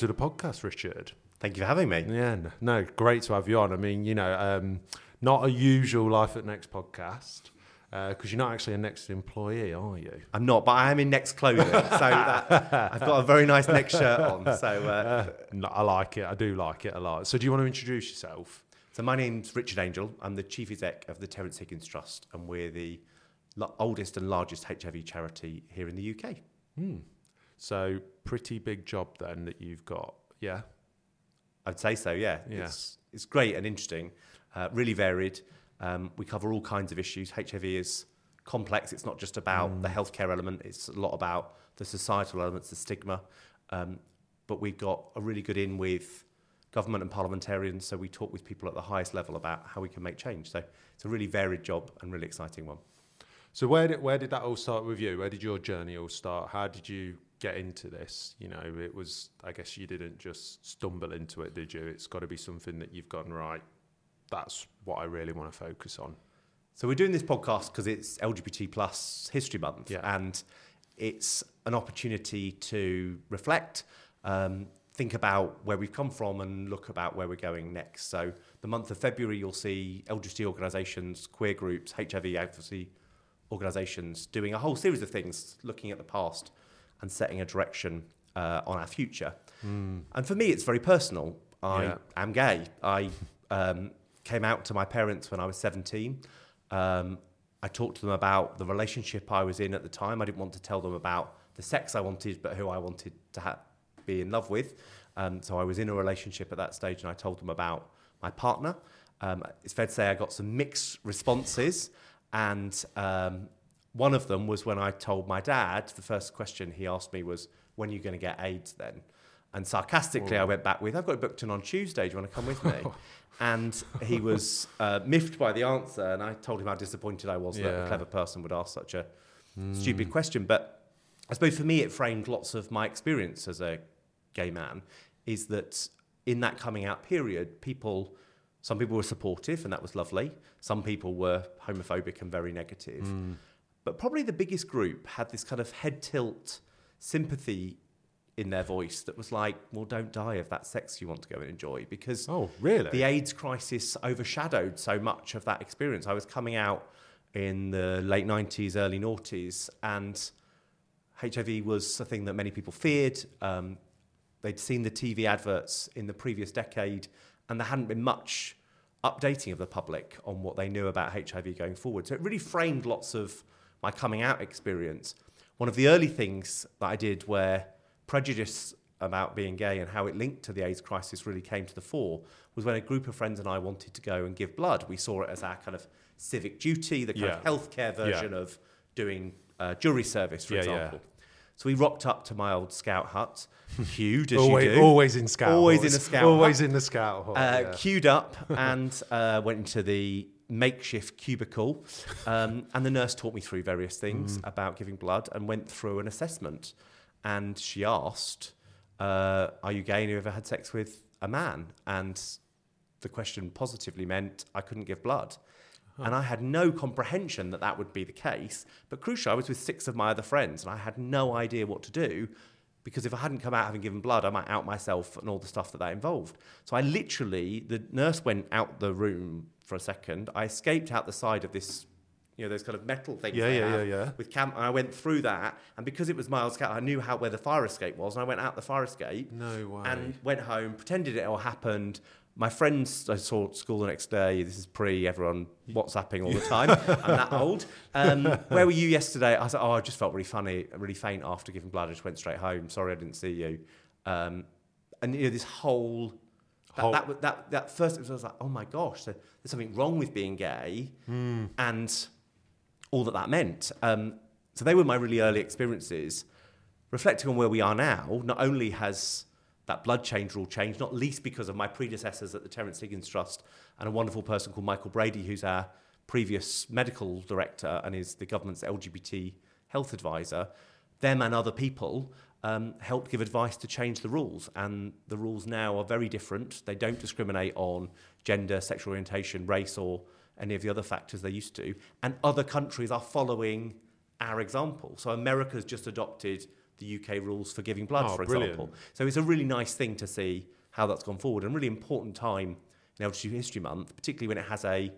to the podcast, Richard. Thank you for having me. Yeah, no, no, great to have you on. I mean, you know, um, not a usual Life at Next podcast because uh, you're not actually a Next employee, are you? I'm not, but I am in Next clothing, so that, I've got a very nice Next shirt on. So uh, no, I like it. I do like it a lot. So, do you want to introduce yourself? So, my name's Richard Angell. I'm the chief exec of the Terrence Higgins Trust, and we're the oldest and largest HIV charity here in the UK. Hmm. So, pretty big job then that you've got. Yeah. I'd say so. Yeah. yeah. It's it's great and interesting, uh, really varied. Um, we cover all kinds of issues. HIV is complex. It's not just about mm. the healthcare element. It's a lot about the societal elements, the stigma. Um, but we've got a really good in with government and parliamentarians. So we talk with people at the highest level about how we can make change. So it's a really varied job and really exciting one. So where did where did that all start with you? Where did your journey all start? How did you get into this? You know, it was I guess you didn't just stumble into it, did you? It's got to be something that you've gotten right. That's what I really want to focus on. So we're doing this podcast because it's LGBT plus History Month, yeah. and it's an opportunity to reflect, um, think about where we've come from, and look about where we're going next. So the month of February, you'll see LGBT organisations, queer groups, HIV advocacy organisations doing a whole series of things, looking at the past and setting a direction uh, on our future. Mm. And for me, it's very personal. I yeah. am gay. I um, came out to my parents when I was 17. Um, I talked to them about the relationship I was in at the time. I didn't want to tell them about the sex I wanted, but who I wanted to ha- be in love with. Um, so I was in a relationship at that stage, and I told them about my partner. Um, it's fair to say I got some mixed responses. And um, one of them was when I told my dad, the first question he asked me was, When are you going to get AIDS then? And sarcastically, I went back with, I've got it booked in on Tuesday. Do you want to come with me? and he was uh, miffed by the answer. And I told him how disappointed I was yeah. that a clever person would ask such a mm. stupid question. But I suppose for me, it framed lots of my experience as a gay man is that in that coming out period, people some people were supportive, and that was lovely. Some people were homophobic and very negative. Mm. But probably the biggest group had this kind of head tilt sympathy in their voice that was like, well, don't die of that sex you want to go and enjoy. Because oh, really? the AIDS crisis overshadowed so much of that experience. I was coming out in the late 90s, early noughties, and HIV was a thing that many people feared. Um, they'd seen the TV adverts in the previous decade and there hadn't been much updating of the public on what they knew about HIV going forward. So it really framed lots of my coming out experience. One of the early things that I did where prejudice about being gay and how it linked to the AIDS crisis really came to the fore was when a group of friends and I wanted to go and give blood. We saw it as our kind of civic duty, the kind yeah. of healthcare version yeah. of doing uh, jury service, for yeah, example. So we rocked up to my old scout hut, queued as always, you do. Always in scout. Always in the scout. Always hut. in the scout hut. Uh. Queued up and uh, went into the makeshift cubicle, um, and the nurse taught me through various things mm. about giving blood, and went through an assessment. And she asked, uh, "Are you gay? And you ever had sex with a man?" And the question positively meant I couldn't give blood. And I had no comprehension that that would be the case. But crucially, I was with six of my other friends, and I had no idea what to do because if I hadn't come out having given blood, I might out myself and all the stuff that that involved. So I literally, the nurse went out the room for a second. I escaped out the side of this, you know, those kind of metal things. Yeah, yeah, yeah, yeah. With cam, and I went through that, and because it was miles scout, I knew how where the fire escape was, and I went out the fire escape. No way. And went home, pretended it all happened, my friends I saw at school the next day. This is pre everyone WhatsApping all the time. I'm that old. Um, where were you yesterday? I said, oh, I just felt really funny, really faint after giving blood. I just went straight home. Sorry, I didn't see you. Um, and you know this whole that, whole... that, that, that first it was like, oh my gosh, there's something wrong with being gay, mm. and all that that meant. Um, so they were my really early experiences. Reflecting on where we are now, not only has that blood change rule changed, not least because of my predecessors at the Terrence Higgins Trust and a wonderful person called Michael Brady, who's our previous medical director and is the government's LGBT health advisor. Them and other people um, helped give advice to change the rules, and the rules now are very different. They don't discriminate on gender, sexual orientation, race, or any of the other factors they used to. And other countries are following our example. So America's just adopted the UK rules for giving blood, Oh, for brilliant. example. So it's a really nice thing to see how that's gone forward and really important time in LGBT History Month, particularly when it has a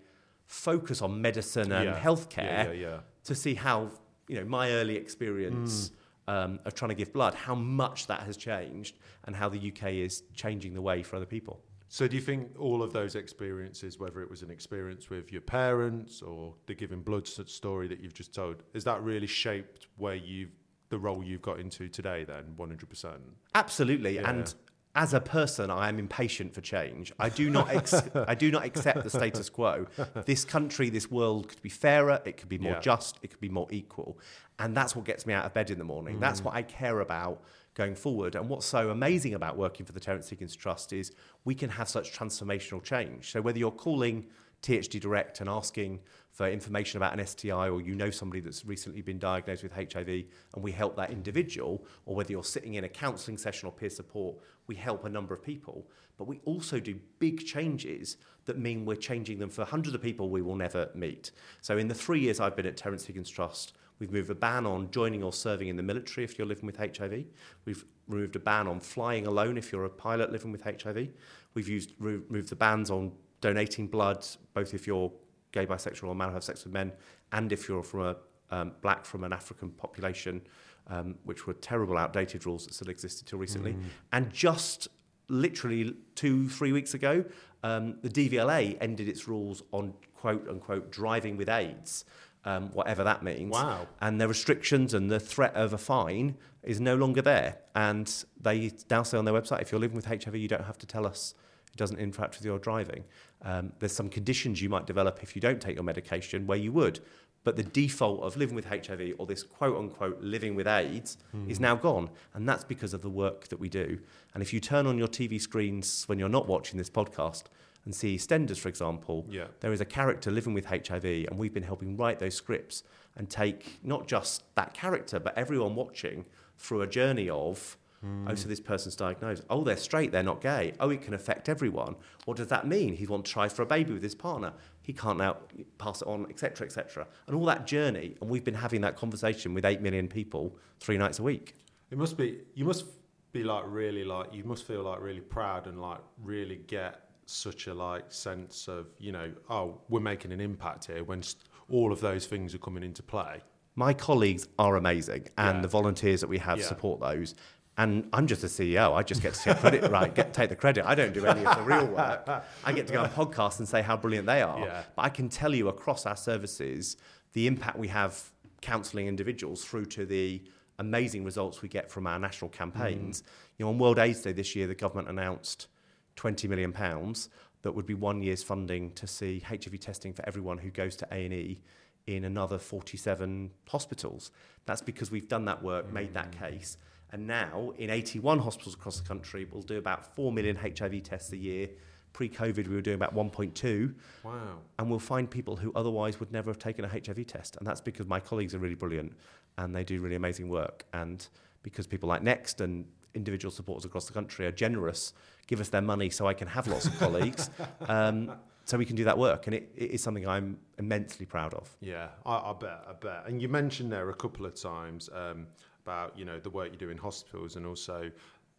focus on medicine and Yeah. healthcare Yeah, yeah, to see how you know my early experience um, of trying to give blood, how much that has changed, and how the UK is changing the way for other people. So do you think all of those experiences, whether it was an experience with your parents or the giving blood story that you've just told, has that really shaped where you've the role you've got into today? Then one hundred percent. Absolutely, Yeah. and as a person, I am impatient for change. I do not, ex- I do not accept the status quo. This country, this world could be fairer. It could be more Yeah. just. It could be more equal, and that's what gets me out of bed in the morning. That's mm. what I care about going forward. And what's so amazing about working for the Terrence Higgins Trust is we can have such transformational change. So whether you're calling THT Direct and asking for information about an STI, or you know somebody that's recently been diagnosed with HIV, and we help that individual, or whether you're sitting in a counselling session or peer support, we help a number of people. But we also do big changes that mean we're changing them for hundreds of people we will never meet. So in the three years I've been at Terrence Higgins Trust, We've moved a ban on joining or serving in the military if you're living with HIV. We've removed a ban on flying alone if you're a pilot living with HIV. We've used removed the bans on donating blood, both if you're gay, bisexual, or man who have sex with men, and if you're from a um, black from an African population, um, which were terrible, outdated rules that still existed till recently. And just literally two, three weeks ago, um, the DVLA ended its rules on quote unquote driving with AIDS, um, whatever that means. Wow. And the restrictions and the threat of a fine is no longer there. And they now say on their website, if you're living with HIV, you don't have to tell us it doesn't interact with your driving. Um, there's some conditions you might develop if you don't take your medication where you would. But the default of living with HIV or this quote unquote living with AIDS is now gone. And that's because of the work that we do. And if you turn on your TV screens when you're not watching this podcast and see EastEnders, for example, Yeah. there is a character living with HIV, and we've been helping write those scripts and take not just that character, but everyone watching through a journey of, oh, so this person's diagnosed. Oh, they're straight, they're not gay. Oh, it can affect everyone. What does that mean? He wants to try for a baby with his partner. He can't now pass it on, etc., etc. And all that journey, and we've been having that conversation with 8 million people three nights a week. It must be. You must be like really like. You must feel like really proud and like really get such a like sense of you know oh we're making an impact here when all of those things are coming into play. My colleagues are amazing, and Yeah. the volunteers that we have Yeah. support those. And I'm just a CEO. I just get to take credit, right? Get, take the credit. I don't do any of the real work. I get to go on podcasts and say how brilliant they are. Yeah. But I can tell you across our services the impact we have counselling individuals through to the amazing results we get from our national campaigns. Mm. You know, on World AIDS Day this year, the government announced 20 million pounds that would be one year's funding to see HIV testing for everyone who goes to A&E in another 47 hospitals. That's because we've done that work, made that mm. case. And now in 81 hospitals across the country, we'll do about 4 million HIV tests a year. Pre-COVID, we were doing about 1.2 Wow. and we'll find people who otherwise would never have taken a HIV test. And that's because my colleagues are really brilliant and they do really amazing work. And because people like Next and individual supporters across the country are generous, give us their money so I can have lots of colleagues, um, so we can do that work. And it, it is something I'm immensely proud of. Yeah, I, I bet, I bet. And you mentioned there a couple of times um, about you know the work you do in hospitals, and also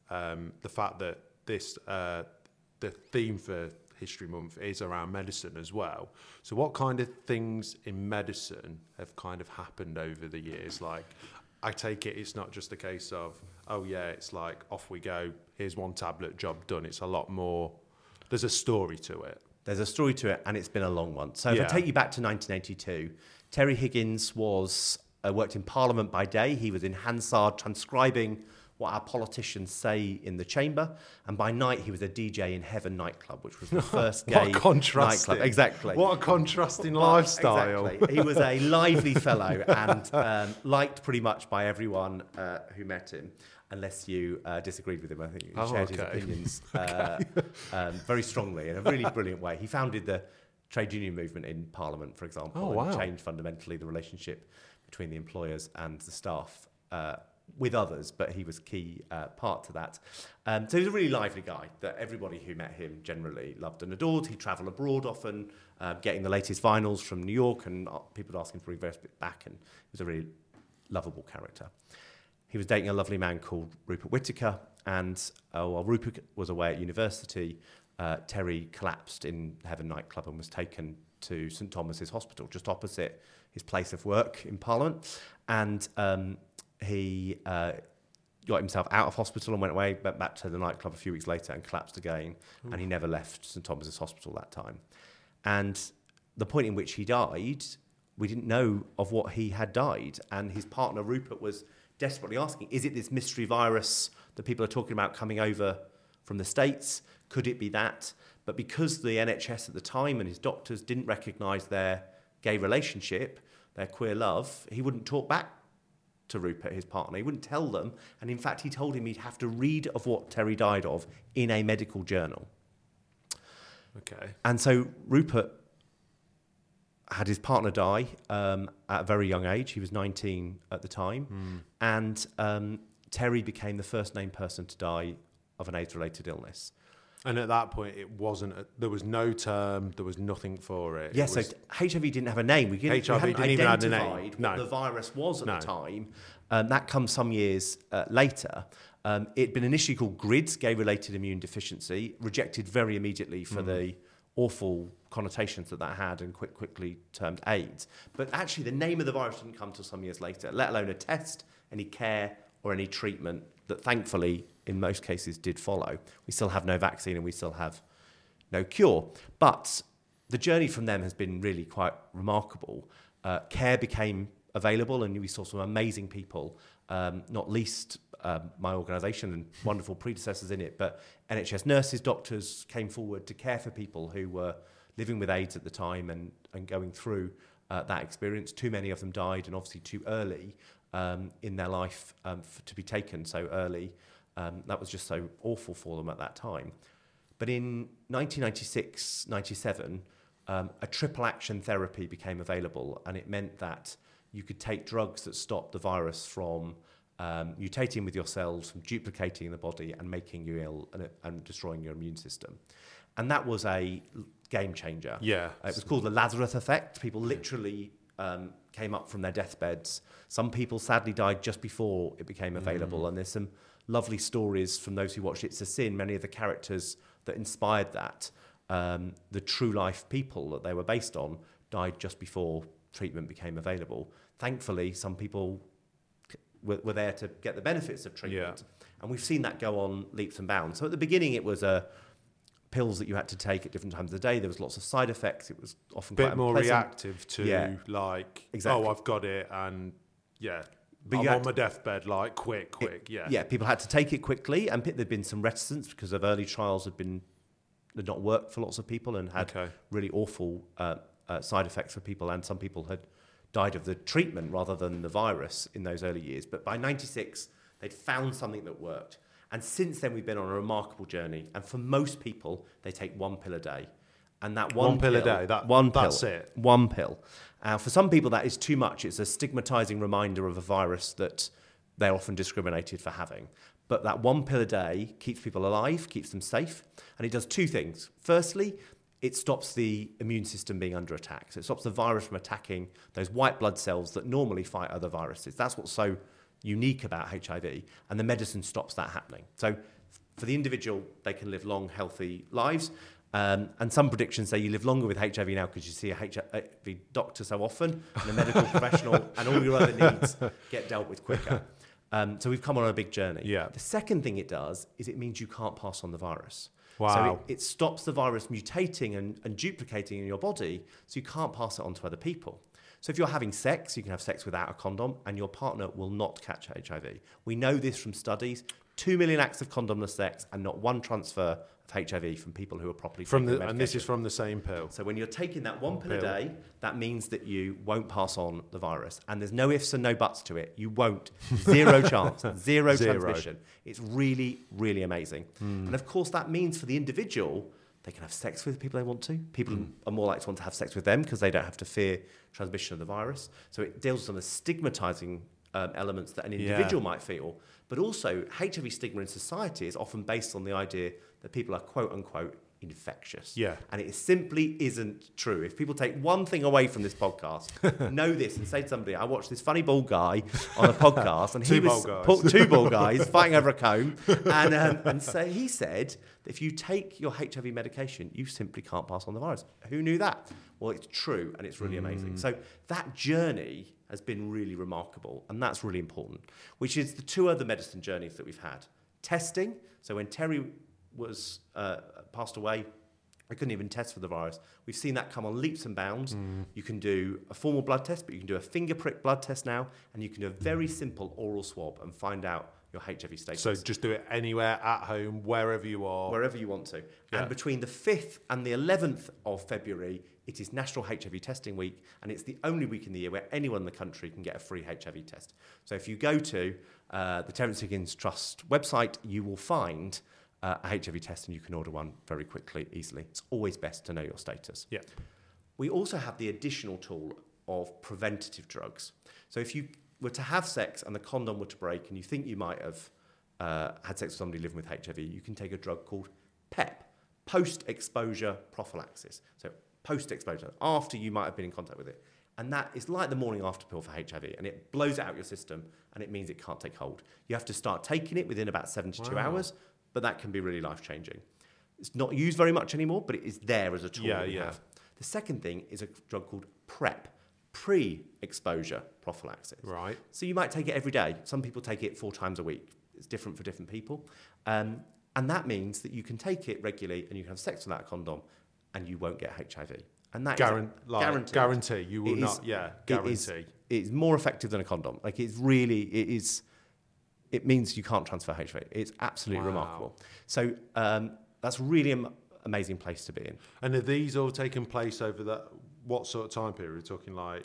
um, the fact that this uh, the theme for History Month is around medicine as well. So, what kind of things in medicine have kind of happened over the years? Like, I take it it's not just a case of oh yeah, it's like off we go. Here's one tablet, job done. It's a lot more. There's a story to it. There's a story to it, and it's been a long one. So if Yeah. I take you back to 1982, Terry Higgins was uh, worked in Parliament by day. He was in Hansard transcribing what our politicians say in the chamber, and by night he was a DJ in Heaven nightclub, which was the first gay nightclub. Exactly. What a contrasting lifestyle. Exactly. He was a lively fellow and um, liked pretty much by everyone uh, who met him, unless you uh, disagreed with him. I think he Oh, shared okay. his opinions uh, um, very strongly in a really brilliant way. He founded the trade union movement in Parliament, for example, Oh, and changed fundamentally the relationship between the employers and the staff. Uh, with others, but he was a key uh, part to that. Um, so he was a really lively guy that everybody who met him generally loved and adored. He'd travel abroad often, uh, getting the latest vinyls from New York, and uh, people would ask him for reverse bit back, and he was a really lovable character. he was dating a lovely man called Rupert Whitaker, and uh, while Rupert was away at university, uh, Terry collapsed in Heaven nightclub and was taken to St Thomas's Hospital, just opposite his place of work in Parliament. And um, he uh, got himself out of hospital and went away, went back to the nightclub a few weeks later and collapsed again. Ooh. And he never left St Thomas's Hospital that time. And the point in which he died, we didn't know of what he had died. And his partner, Rupert, was desperately asking, is it this mystery virus that people are talking about coming over from the States? Could it be that? But because the NHS at the time and his doctors didn't recognise their gay relationship, their queer love, he wouldn't talk back to Rupert, his partner. He wouldn't tell them. And in fact, he told him he'd have to read of what Terry died of in a medical journal. Okay. And so Rupert had his partner die um, at a very young age. He was 19 at the time. Mm. And um, Terry became the first named person to die of an AIDS related illness. And at that point, it wasn't. A, there was no term. There was nothing for it. Yes, yeah, so HIV didn't have a name. We didn't, HIV we didn't even have a name. No. The virus was at no. the time. Um, that comes some years uh, later. Um, it'd been initially called GRIDS, gay-related immune deficiency, rejected very immediately for mm. the awful connotations that that had, and quick, quickly termed AIDS. But actually, the name of the virus didn't come till some years later. Let alone a test, any care, or any treatment that thankfully in most cases did follow. We still have no vaccine and we still have no cure. But the journey from them has been really quite remarkable. Uh, care became available and we saw some amazing people, um, not least um, my organisation and wonderful predecessors in it, but NHS nurses, doctors came forward to care for people who were living with AIDS at the time and, and going through uh, that experience. Too many of them died and obviously too early um, in their life um, to be taken so early. Um, that was just so awful for them at that time. But in 1996 97, um, a triple action therapy became available, and it meant that you could take drugs that stopped the virus from um, mutating with your cells, from duplicating in the body, and making you ill and, and destroying your immune system. And that was a game changer. Yeah. Uh, it was called the Lazarus effect. People literally um, came up from their deathbeds. Some people sadly died just before it became available, mm. and there's some lovely stories from those who watched It's a Sin. Many of the characters that inspired that, um, the true life people that they were based on, died just before treatment became available. Thankfully, some people were, were there to get the benefits of treatment, yeah. and we've seen that go on leaps and bounds. So at the beginning, it was a pills that you had to take at different times of the day. There was lots of side effects. It was often bit quite more reactive to yeah. like, exactly. oh, I've got it, and yeah. But I'm on my deathbed, like quick, quick, it, yeah. Yeah, people had to take it quickly, and there'd been some reticence because of early trials had been had not worked for lots of people and had okay. really awful uh, uh, side effects for people, and some people had died of the treatment rather than the virus in those early years. But by '96, they'd found something that worked. And since then, we've been on a remarkable journey. And for most people, they take one pill a day. And that one, one pill, pill, a day, that, one that's pill, it. One pill. Uh, for some people, that is too much. It's a stigmatizing reminder of a virus that they're often discriminated for having. But that one pill a day keeps people alive, keeps them safe, and it does two things. Firstly, it stops the immune system being under attack. So it stops the virus from attacking those white blood cells that normally fight other viruses. That's what's so unique about HIV, and the medicine stops that happening. So for the individual, they can live long, healthy lives. Um, and some predictions say you live longer with HIV now because you see a HIV doctor so often and a medical professional, and all your other needs get dealt with quicker. Um, so we've come on a big journey. Yeah. The second thing it does is it means you can't pass on the virus. Wow. So it, it stops the virus mutating and, and duplicating in your body, so you can't pass it on to other people. So if you're having sex, you can have sex without a condom, and your partner will not catch HIV. We know this from studies. Two million acts of condomless sex, and not one transfer of HIV from people who are properly from the, and this is from the same pill. So when you're taking that one pill, pill, a day, that means that you won't pass on the virus, and there's no ifs and no buts to it. You won't. Zero chance. Zero, Zero, transmission. It's really, really amazing. Mm. And of course, that means for the individual they can have sex with people they want to. People mm. are more likely to want to have sex with them because they don't have to fear transmission of the virus. So it deals with some of the stigmatizing um, elements that an individual yeah. might feel. But also, HIV stigma in society is often based on the idea that people are quote unquote infectious. Yeah. And it simply isn't true. If people take one thing away from this podcast, know this and say to somebody, I watched this funny bald guy on a podcast and he was two bald guys fighting over a comb. And, um, and so he said that if you take your HIV medication, you simply can't pass on the virus. Who knew that? Well, it's true and it's really amazing. So that journey has been really remarkable and that's really important, which is the two other medicine journeys that we've had. Testing, so when Terry was uh, passed away, I couldn't even test for the virus. We've seen that come on leaps and bounds. You can do a formal blood test, but you can do a finger prick blood test now, and you can do a very simple oral swab and find out your HIV status So just do it anywhere at home, wherever you are. wherever you want to. Yeah. And between the 5th and the 11th of February, it is National HIV Testing Week, and it's the only week in the year where anyone in the country can get a free HIV test. So if you go to uh, the Terrence Higgins Trust website, you will find uh, a HIV test and you can order one very quickly, easily. It's always best to know your status. Yeah. We also have the additional tool of preventative drugs. So if you were to have sex and the condom were to break and you think you might have uh, had sex with somebody living with HIV, you can take a drug called PEP, post exposure prophylaxis. So post exposure, after you might have been in contact with it. And that is like the morning after pill for HIV, and it blows it out your system, and it means it can't take hold. You have to start taking it within about 72 Wow. hours, but that can be really life changing. It's not used very much anymore, but it is there as a tool Yeah, that we yeah. have. The second thing is a drug called PrEP, pre exposure prophylaxis. Right. So you might take it every day. Some people take it four times a week. It's different for different people. Um, and that means that you can take it regularly and you can have sex without a condom and you won't get HIV. And that is Guaran- like, guaranteed. guarantee. You will is- not. Yeah. it is- Guarantee. It's more effective than a condom. Like it's really, it is, it means you can't transfer HIV. It's absolutely Wow. remarkable. So um, that's really am- amazing place to be in. And are these all taking place over that? What sort of time period? We're talking like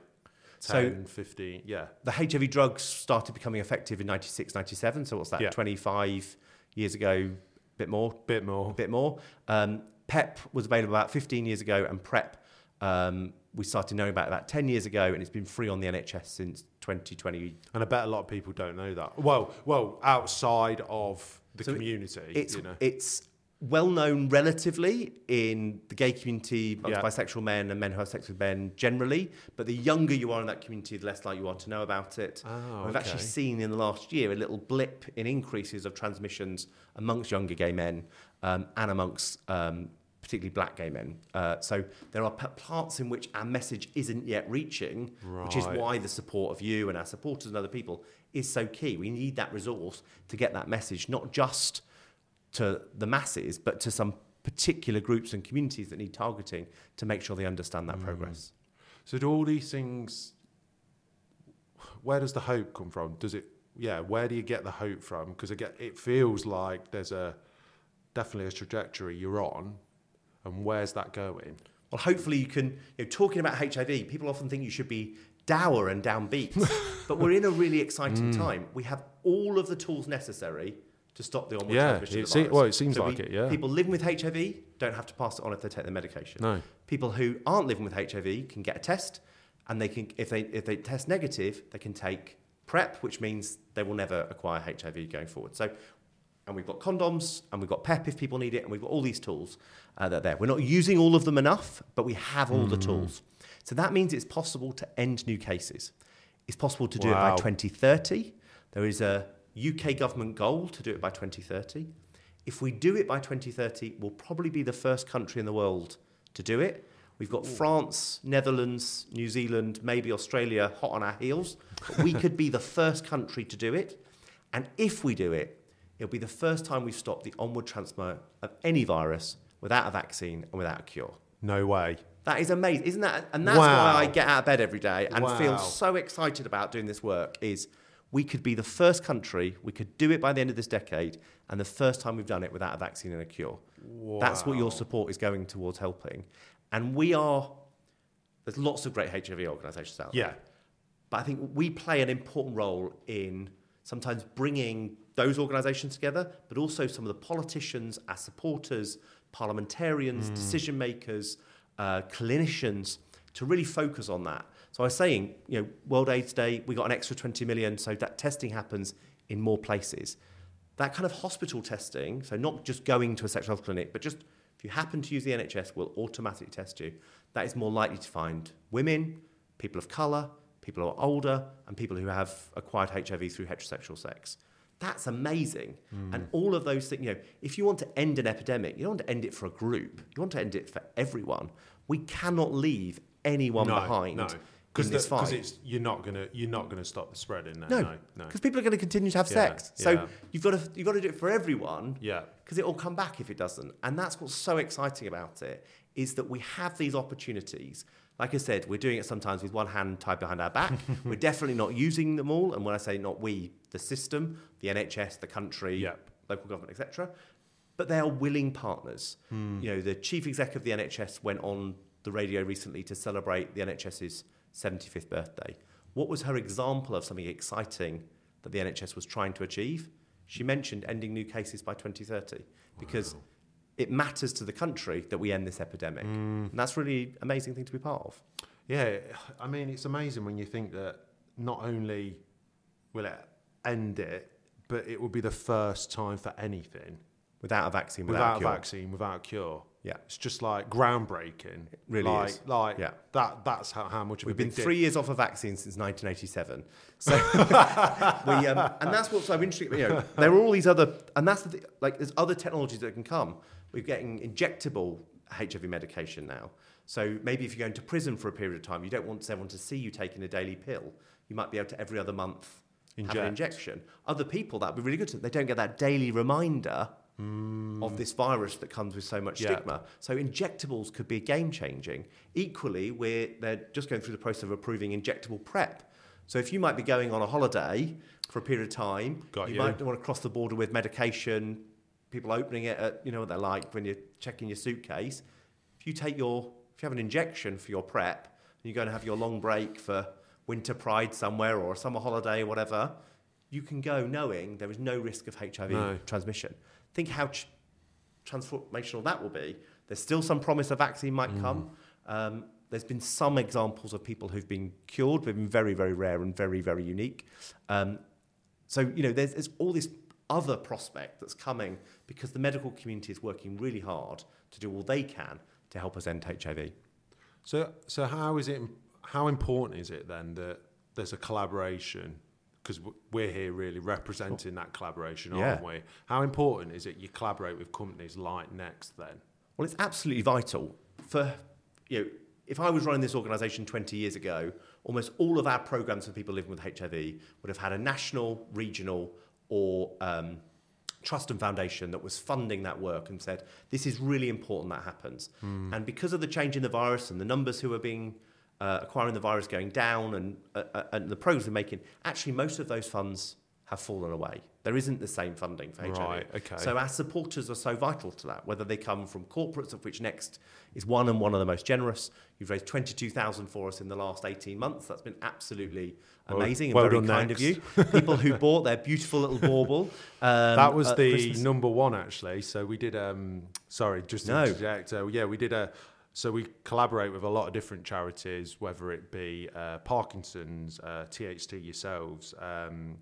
So- 10, 15. Yeah. the HIV drugs started becoming effective in 96, 97. So what's that, Yeah. 25 years ago, a bit more, a Bit more. a bit more. Um, PEP was available about 15 years ago, and PrEP um, we started knowing about that 10 years ago, and it's been free on the NHS since 2020. And I bet a lot of people don't know that. Well, well, outside of the So community, It's you know. it's well known relatively in the gay community, Yeah. bisexual men and men who have sex with men generally. But the younger you are in that community, the less likely you are to know about it. Oh, We've actually seen in the last year a little blip in increases of transmissions amongst younger gay men um, and amongst um, particularly black gay men. Uh, so there are p- parts in which our message isn't yet reaching, which is why the support of you and our supporters and other people is so key. We need that resource to get that message, not just to the masses, but to some particular groups and communities that need targeting to make sure they understand that progress. So do all these things? Where does the hope come from? Does it? Yeah, where do you get the hope from? Because again, it feels like there's a definitely a trajectory you're on, and where's that going? Well, hopefully you can, you know, talking about HIV, people often think you should be dour and downbeat, but we're in a really exciting hmm. time. We have all of the tools necessary to stop the onward Yeah, transmission of the virus. well, it seems So like we- it, yeah. People living with HIV don't have to pass it on if they take their medication. No. People who aren't living with HIV can get a test, and they can, if they if they test negative, they can take PrEP, which means they will never acquire HIV going forward. So, and we've got condoms, and we've got PEP if people need it, and we've got all these tools uh, that are there. We're not using all of them enough, but we have all the tools. So that means it's possible to end new cases. It's possible to do it by 2030. There is a UK government goal to do it by 2030. If we do it by 2030, we'll probably be the first country in the world to do it. We've got France, Netherlands, New Zealand, maybe Australia hot on our heels. We could be the first country to do it. And if we do it, it'll be the first time we've stopped the onward transfer of any virus without a vaccine and without a cure. No way. That is amazing, isn't that? And that's Wow. why I get out of bed every day and feel so excited about doing this work. Is we could be the first country, we could do it by the end of this decade, and the first time we've done it without a vaccine and a cure. Wow. That's what your support is going towards helping. And we are. There's lots of great HIV organisations out there. Yeah. But I think we play an important role in sometimes bringing those organisations together, but also some of the politicians, our supporters, parliamentarians, decision makers, uh, clinicians to really focus on that. So I was saying, you know, World AIDS Day, we got an extra 20 million, so that testing happens in more places. That kind of hospital testing, so not just going to a sexual health clinic, but just If you happen to use the NHS, we'll automatically test you. That is more likely to find women, people of colour, people who are older, and people who have acquired HIV through heterosexual sex. That's amazing. Hmm. And all of those things, you know, if you want to end an epidemic, you don't want to end it for a group, you want to end it for everyone. We cannot leave anyone no, behind no. Because it's you're not gonna you're not gonna stop the spreading. No, No, no, no. because people are going to continue to have Yeah, sex. So yeah. you've got to you've got to do it for everyone Yeah, because it will come back if it doesn't. And that's what's so exciting about it is that we have these opportunities. Like I said, we're doing it sometimes with one hand tied behind our back. we're definitely not using them all. And when I say not we, the system, the NHS, the country, Yep. local government, etc. But they are willing partners. Hmm. You know, the chief exec of the NHS went on the radio recently to celebrate the NHS's 75th birthday. What was her example of something exciting that the NHS was trying to achieve? She mentioned ending new cases by 2030 because it matters to the country that we end this epidemic. And that's really amazing thing to be part of. yeah. I mean, it's amazing when you think that not only will it end it, but it will be the first time for anything Without a vaccine, without, without, a cure. a vaccine, without a cure. Yeah. It's just like groundbreaking. It really like, is. Like Yeah. that. That's how, how much of We've been three years off a vaccine since 1987. So we, um, and that's what's so interesting. You know, there are all these other, and that's the like there's other technologies that can come. We're getting injectable HIV medication now. So maybe if you go into prison for a period of time, you don't want everyone to see you taking a daily pill. You might be able to every other month have an injection. Other people that'd be really good. To, they don't get that daily reminder mm. of this virus that comes with so much Yeah. stigma. So injectables could be game changing. Equally, we're they're just going through the process of approving injectable PrEP. So if you might be going on a holiday for a period of time, Got you, you. might want to cross the border with medication. People opening it at you know what they're like when you're checking your suitcase. If you take your if you have an injection for your PrEP and you're going to have your long break for winter pride somewhere or a summer holiday or whatever, you can go knowing there is no risk of HIV No. transmission. Think how ch- transformational that will be. There's still some promise a vaccine might come. Um, there's been some examples of people who've been cured, but been very, very rare and very, very unique. Um, so, you know, there's, there's all this other prospect that's coming because the medical community is working really hard to do all they can to help us end HIV. So, so how is it? How important is it then that there's a collaboration? Because we're here really representing that collaboration, aren't Yeah. we? How important is it you collaborate with companies like Next then? Well, it's absolutely vital for you know. If I was running this organisation 20 years ago, almost all of our programs for people living with HIV would have had a national, regional, or um, trust and foundation that was funding that work and said this is really important that happens. And because of the change in the virus and the numbers who are being uh, acquiring the virus going down and uh, uh, and the progress we're making, actually most of those funds have fallen away. There isn't the same funding for HIV. Right, okay. So our supporters are so vital to that, whether they come from corporates, of which Next is one and one of the most generous. You've raised 22,000 for us in the last 18 months. That's been absolutely amazing well and very kind Next. of you. People who bought their beautiful little bauble. Um, that was the Christmas. number one actually. So we did. Um, sorry, just to No. interject. Uh, yeah, we did a. So we collaborate with a lot of different charities, whether it be uh, Parkinson's, uh, THT yourselves, um,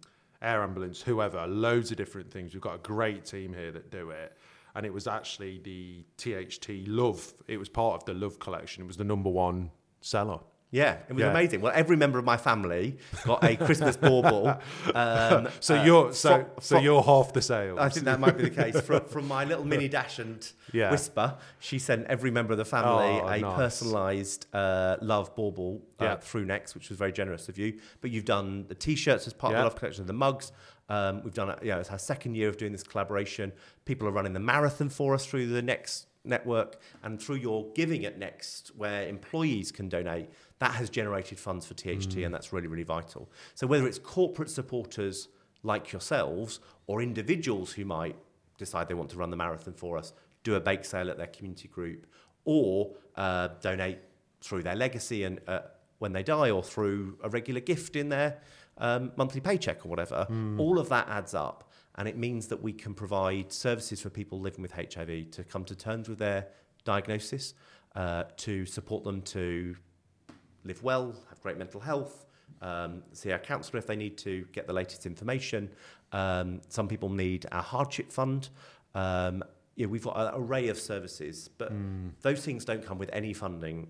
air ambulance, whoever. Loads of different things. We've got a great team here that do it. And it was actually the THT Love. It was part of the Love collection. It was the number one seller. Yeah, it was Yeah. amazing. Well, every member of my family got a Christmas bauble. Um, So uh, you're so fro- so you're half the sales. I think that might be the case. From, from my little mini dash and Yeah. whisper, she sent every member of the family Oh, a nice. personalised uh, love bauble uh, Yeah. through Next, which was very generous of you. But you've done the T-shirts as part of the love collection, the mugs. Um, we've done, it, yeah, it's our second year of doing this collaboration. People are running the marathon for us through the Next network and through your giving at Next, where employees can donate. That has generated funds for THT, and that's really, really vital. So whether it's corporate supporters like yourselves or individuals who might decide they want to run the marathon for us, do a bake sale at their community group, or uh, donate through their legacy and uh, when they die, or through a regular gift in their um, monthly paycheck or whatever. All of that adds up, and it means that we can provide services for people living with HIV to come to terms with their diagnosis, uh, to support them to live well, have great mental health, um, see our counsellor if they need to, get the latest information. Um, some people need our hardship fund. Um, yeah, we've got an array of services, but those things don't come with any funding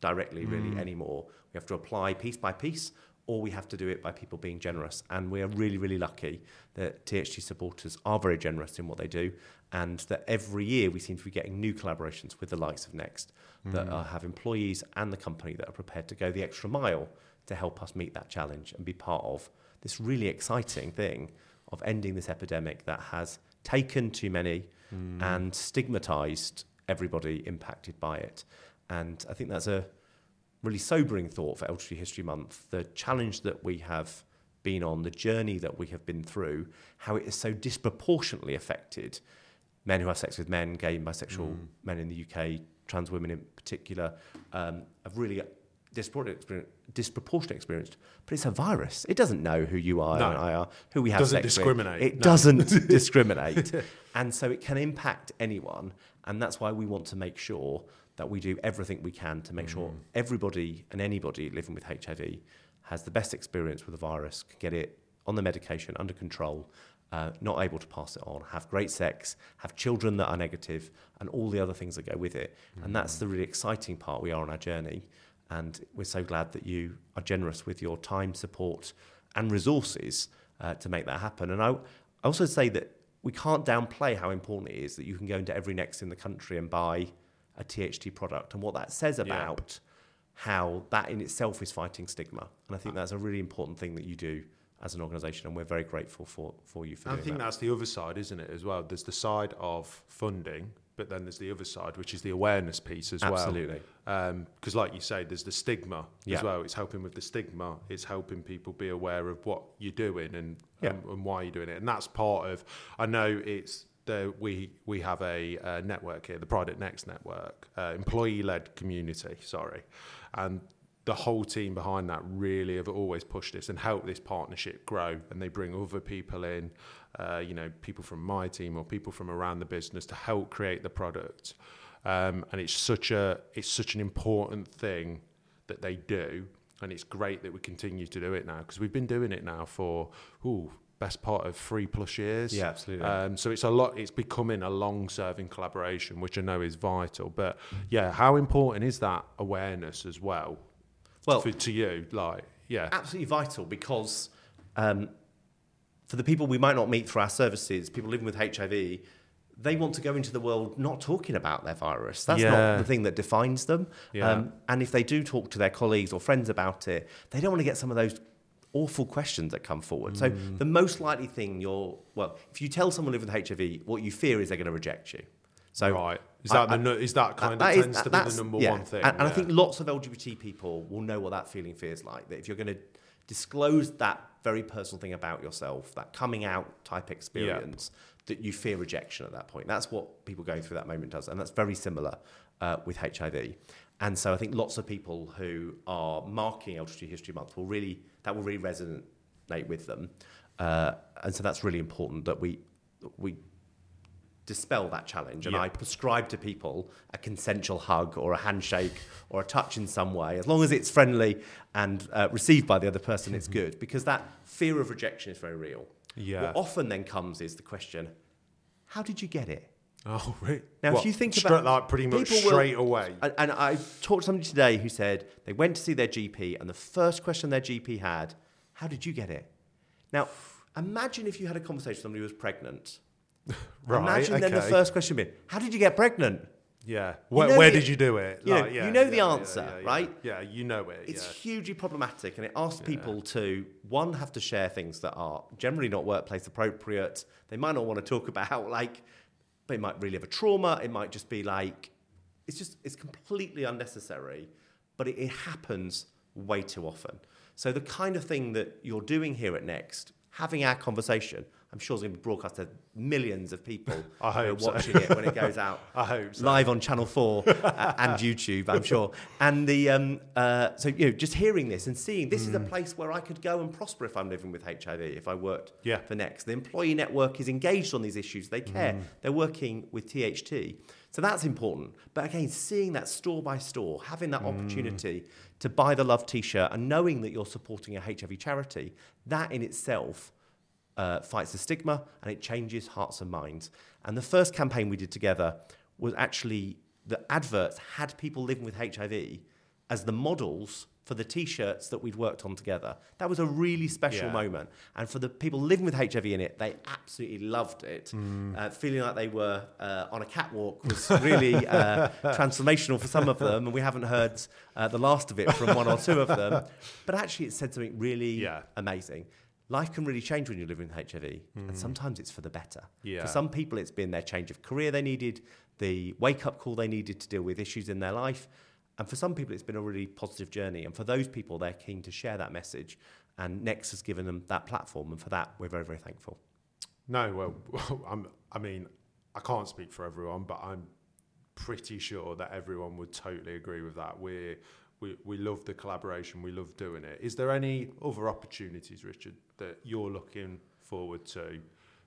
directly, really, anymore. We have to apply piece by piece, or we have to do it by people being generous. And we are really, really lucky that THT supporters are very generous in what they do, and that every year we seem to be getting new collaborations with the likes of Next that uh, have employees and the company that are prepared to go the extra mile to help us meet that challenge and be part of this really exciting thing of ending this epidemic that has taken too many and stigmatized everybody impacted by it. And I think that's a really sobering thought for LGBT History Month. The challenge that we have been on, the journey that we have been through, how it is so disproportionately affected men who have sex with men, gay and bisexual men in the UK, trans women in particular, um, have really disproportionate experience, disproportionate experienced. But it's a virus. It doesn't know who you are No. and I are, who we have Doesn't sex discriminate. with. It No. doesn't discriminate. And so it can impact anyone. And that's why we want to make sure that we do everything we can to make sure Mm. everybody and anybody living with HIV has the best experience with the virus, can get it on the medication under control, uh, not able to pass it on, have great sex, have children that are negative, and all the other things that go with it. And that's the really exciting part we are on our journey. And we're so glad that you are generous with your time, support, and resources uh, to make that happen. And I, I also say that we can't downplay how important it is that you can go into every Next in the country and buy a THT product and what that says Yeah. about how that in itself is fighting stigma. And I think that's a really important thing that you do as an organisation, and we're very grateful for, for you for that. I think that. that's the other side, isn't it, as well? There's the side of funding, but then there's the other side, which is the awareness piece as well. Absolutely. Um, well. Because, like you say, there's the stigma Yeah. as well. It's helping with the stigma. It's helping people be aware of what you're doing and Yeah. and, and why you're doing it. And that's part of. I know it's we we have a, network here, the Pride Next network, uh, employee-led community. Sorry, and the whole team behind that really have always pushed this and helped this partnership grow. And they bring other people in, uh, you know, people from my team or people from around the business to help create the product. Um, and it's such a it's such an important thing that they do, and it's great that we continue to do it now because we've been doing it now for ooh best part of three plus years. Yeah, absolutely. Um, so it's a lot. It's becoming a long-serving collaboration, which I know is vital. But yeah, how important is that awareness as well? Well- for, to you, like yeah, absolutely vital because um, for the people we might not meet through our services, people living with HIV, they want to go into the world not talking about their virus. That's Yeah. not the thing that defines them. Yeah. Um, and if they do talk to their colleagues or friends about it, they don't want to get some of those awful questions that come forward. So Mm. the most likely thing you're, well, if you tell someone living with HIV, what you fear is they're going to reject you. So right. Is I- that the I- nu- is that kind of that is- tends to be the number yeah. one thing? And, and I think lots of LGBT people will know what that feeling feels like. That if you're going to disclose that very personal thing about yourself, that coming out type experience, that you fear rejection at that point. That's what people going through that moment does, and that's very similar uh, with HIV. And so I think lots of people who are marking LGBT History Month will really that will really resonate with them, uh, and so that's really important that we we dispel that challenge. And Yeah. I prescribe to people a consensual hug or a handshake or a touch in some way as long as it's friendly and uh, received by the other person it's good. Because that fear of rejection is very real. Yeah. what often then comes is the question how did you get it Oh, right. now What, if you think stra- about like pretty much people will- straight away. and, and I talked to somebody today who said they went to see their GP and the first question their GP had how did you get it now imagine if you had a conversation with somebody who was pregnant Right. imagine then the first question being how did you get pregnant Yeah. Where, know where the- did you do it? you know- Like, yeah, you know the yeah, yeah, answer, yeah, right? Yeah, you know it. It's hugely problematic, and it asks people to one have to share things that are generally not workplace appropriate. They might not want to talk about like, they might really have a trauma. It might just be like, it's just it's completely unnecessary, but it, it happens way too often. So the kind of thing that you're doing here at Next, having our conversation, I'm sure it's going to be broadcast to millions of people I who are hope so. watching it when it goes out I hope so. live on Channel Four uh, and YouTube, I'm sure. And the um, uh, so you know, just hearing this and seeing this is a place where I could go and prosper if I'm living with HIV. If I worked Yeah. for Next, the employee network is engaged on these issues. They care. They're working with THT, so that's important. But again, seeing that store by store, having that opportunity to buy the Love T-shirt, and knowing that you're supporting a HIV charity, that in itself uh, fights the stigma and it changes hearts and minds. And the first campaign we did together was actually the adverts had people living with HIV as the models for the t-shirts that we'd worked on together. That was a really special Yeah. moment. And for the people living with HIV in it, they absolutely loved it. Uh, feeling like they were uh, on a catwalk was really uh, transformational for some of them. And we haven't heard uh, the last of it from one or two of them. But actually, it said something really Yeah. amazing. Life can really change when you're living with HIV, and mm-hmm. sometimes it's for the better. Yeah. For some people, it's been their change of career they needed, the wake up call they needed to deal with issues in their life. And for some people, it's been a really positive journey. And for those people, they're keen to share that message. And Next has given them that platform. And for that, we're very, very thankful. No, well, I'm, I mean, I can't speak for everyone, but I'm pretty sure that everyone would totally agree with that. We're, we, we love the collaboration, we love doing it. Is there any other opportunities, Richard, that you're looking forward to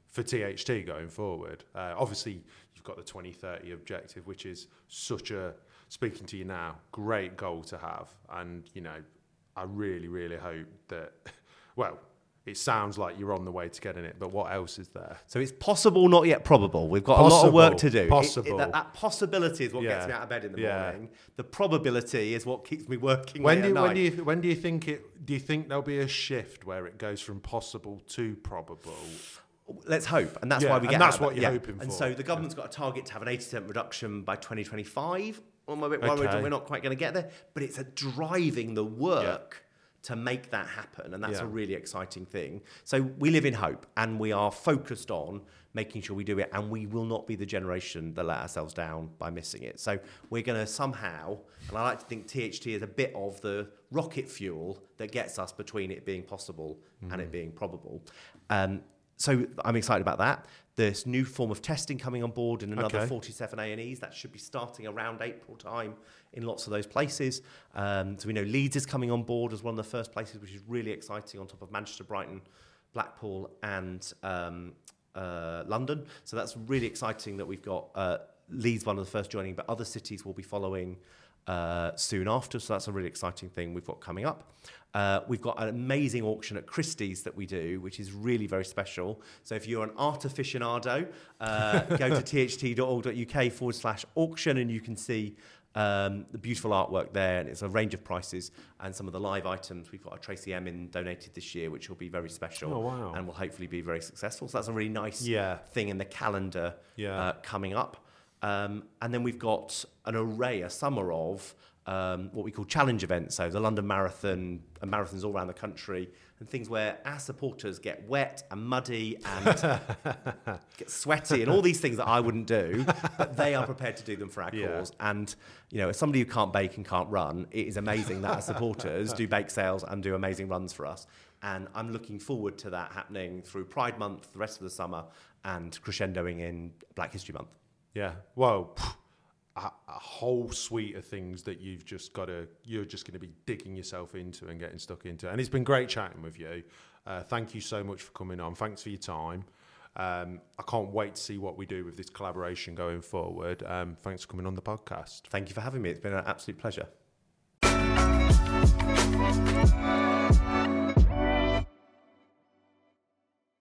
for THT going forward? Uh, obviously, you've got the 2030 objective, which is such a, speaking to you now, great goal to have. And, you know, I really, really hope that, well, it sounds like you're on the way to getting it, but what else is there? So it's possible, not yet probable. We've got a lot of work to do. It- it- that, that possibility is what gets me out of bed in the Yeah. morning. The probability is what keeps me working When do, when do you when do you think it? Do you think there'll be a shift where it goes from possible to probable? Let's hope, and that's Yeah, why we and get. that's out what you're hoping for. And so the government's got a target to have an 80% reduction by 2025. I'm a bit worried Okay. we're not quite going to get there, but it's a driving the work to make that happen, and that's Yeah. a really exciting thing. So we live in hope, and we are focused on making sure we do it, and we will not be the generation that let ourselves down by missing it. So we're going to somehow, and I like to think THT is a bit of the rocket fuel that gets us between it being possible and Mm. it being probable. Um, so I'm excited about that. This new form of testing coming on board in another Okay. 47 A&Es. That should be starting around April time in lots of those places. Um, so we know Leeds is coming on board as one of the first places, which is really exciting on top of Manchester, Brighton, Blackpool and um, uh, London. So that's really exciting that we've got uh, Leeds one of the first joining, but other cities will be following uh, soon after. So that's a really exciting thing we've got coming up. Uh, we've got an amazing auction at Christie's that we do, which is really very special. So if you're an art aficionado, uh, go to tht.org.uk forward slash auction and you can see um, the beautiful artwork there. And it's a range of prices and some of the live items. We've got a Tracey Emin donated this year, which will be very special Oh, wow. and will hopefully be very successful. So that's a really nice Yeah. thing in the calendar Yeah. uh, coming up. Um, and then we've got an array, a summer of um, what we call challenge events. So the London Marathon and marathons all around the country, and things where our supporters get wet and muddy and get sweaty and all these things that I wouldn't do, but they are prepared to do them for our Yeah. cause. And you know, as somebody who can't bake and can't run, it is amazing that our supporters do bake sales and do amazing runs for us. And I'm looking forward to that happening through Pride Month, the rest of the summer, and crescendoing in Black History Month. Yeah. Well, a, a whole suite of things that you've just got to, you're just going to be digging yourself into and getting stuck into. And it's been great chatting with you. Uh, thank you so much for coming on. Thanks for your time. Um, I can't wait to see what we do with this collaboration going forward. Um, thanks for coming on the podcast. Thank you for having me. It's been an absolute pleasure.